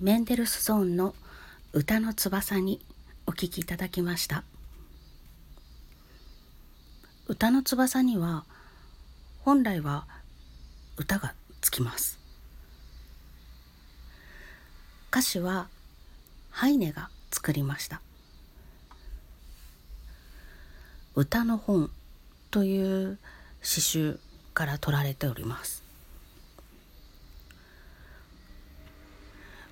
メンデルスゾーンの歌の翼にお聴きいただきました。歌の翼には本来は歌がつきます。歌詞はハイネが作りました。歌の本という詩集から取られております。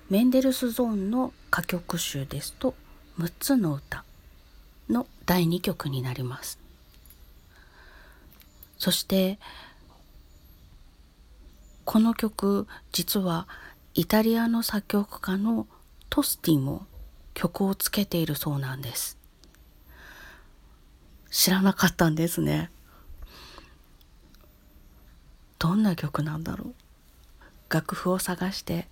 メンデルスゾーンの歌曲集ですと6つの歌の第2曲になります。そしてこの曲実はイタリアの作曲家のトスティも曲をつけているそうなんです。知らなかったんですね。どんな曲なんだろう。楽譜を探して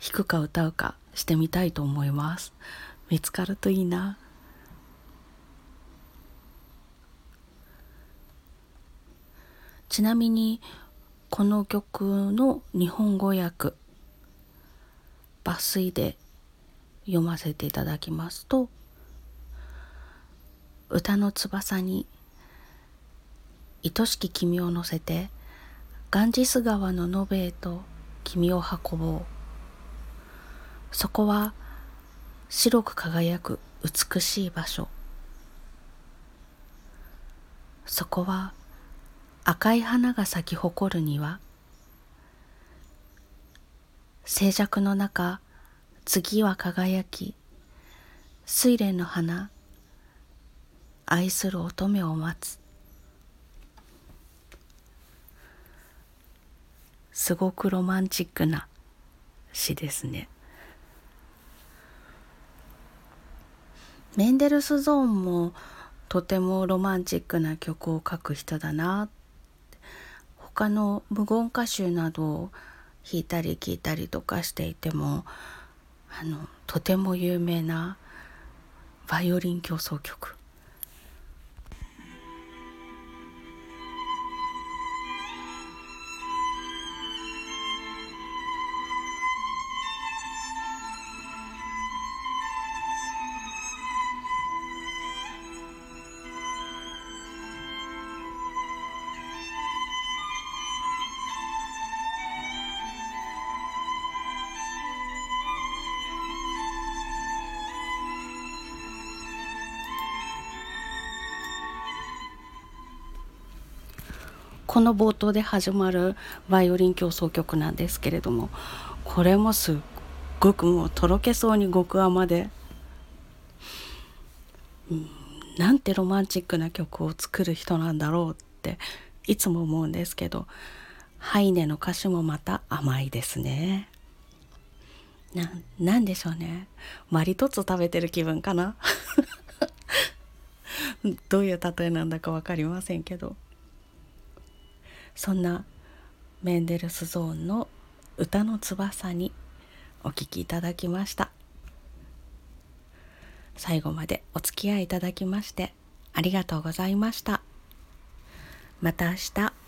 弾くか歌うかしてみたいと思います。見つかるといいな。ちなみにこの曲の日本語訳抜粋で読ませていただきますと歌の翼に愛しき君を乗せてガンジス川の延べへと君を運ぼう。そこは白く輝く美しい場所。そこは赤い花が咲き誇る庭。静寂の中次は輝き睡蓮の花。愛する乙女を待つ。すごくロマンチックな詩ですね。メンデルスゾーンもとてもロマンチックな曲を書く人だな。他の無言歌集などを弾いたり聴いたりとかしていてもあのとても有名なバイオリン協奏曲。この冒頭で始まるバイオリン協奏曲なんですけれどもこれもすっごくもうとろけそうに極甘で、うん、なんてロマンチックな曲を作る人なんだろうっていつも思うんですけどハイネの歌詞もまた甘いですね。ななんでしょうね。マリトッツォ食べてる気分かな。どういう例えなんだか分かりませんけど。そんなメンデルスゾーンの歌の翼にお聴きいただきました。最後までお付き合いいただきましてありがとうございました。また明日。